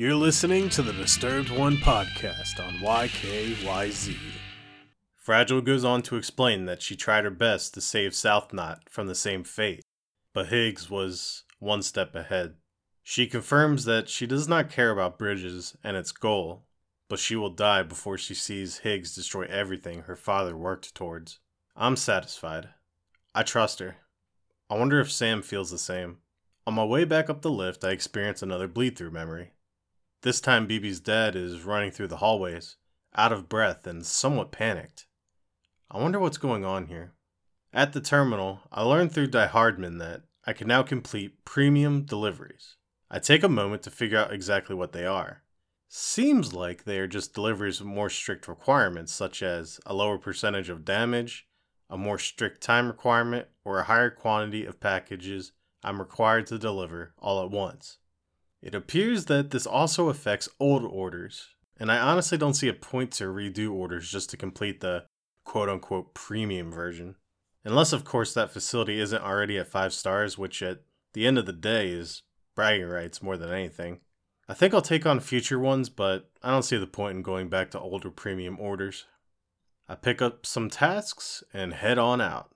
You're listening to the Disturbed One podcast on YKYZ. Fragile goes on to explain that she tried her best to save South Knot from the same fate, but Higgs was one step ahead. She confirms that she does not care about Bridges and its goal, but she will die before she sees Higgs destroy everything her father worked towards. I'm satisfied. I trust her. I wonder if Sam feels the same. On my way back up the lift, I experience another bleed through memory. This time, BB's dad is running through the hallways, out of breath and somewhat panicked. I wonder what's going on here. At the terminal, I learned through Die Hardman that I can now complete premium deliveries. I take a moment to figure out exactly what they are. Seems like they are just deliveries with more strict requirements, such as a lower percentage of damage, a more strict time requirement, or a higher quantity of packages I'm required to deliver all at once. It appears that this also affects old orders, and I honestly don't see a point to redo orders just to complete the quote unquote premium version. Unless, of course, that facility isn't already at 5 stars, which at the end of the day is bragging rights more than anything. I think I'll take on future ones, but I don't see the point in going back to older premium orders. I pick up some tasks and head on out.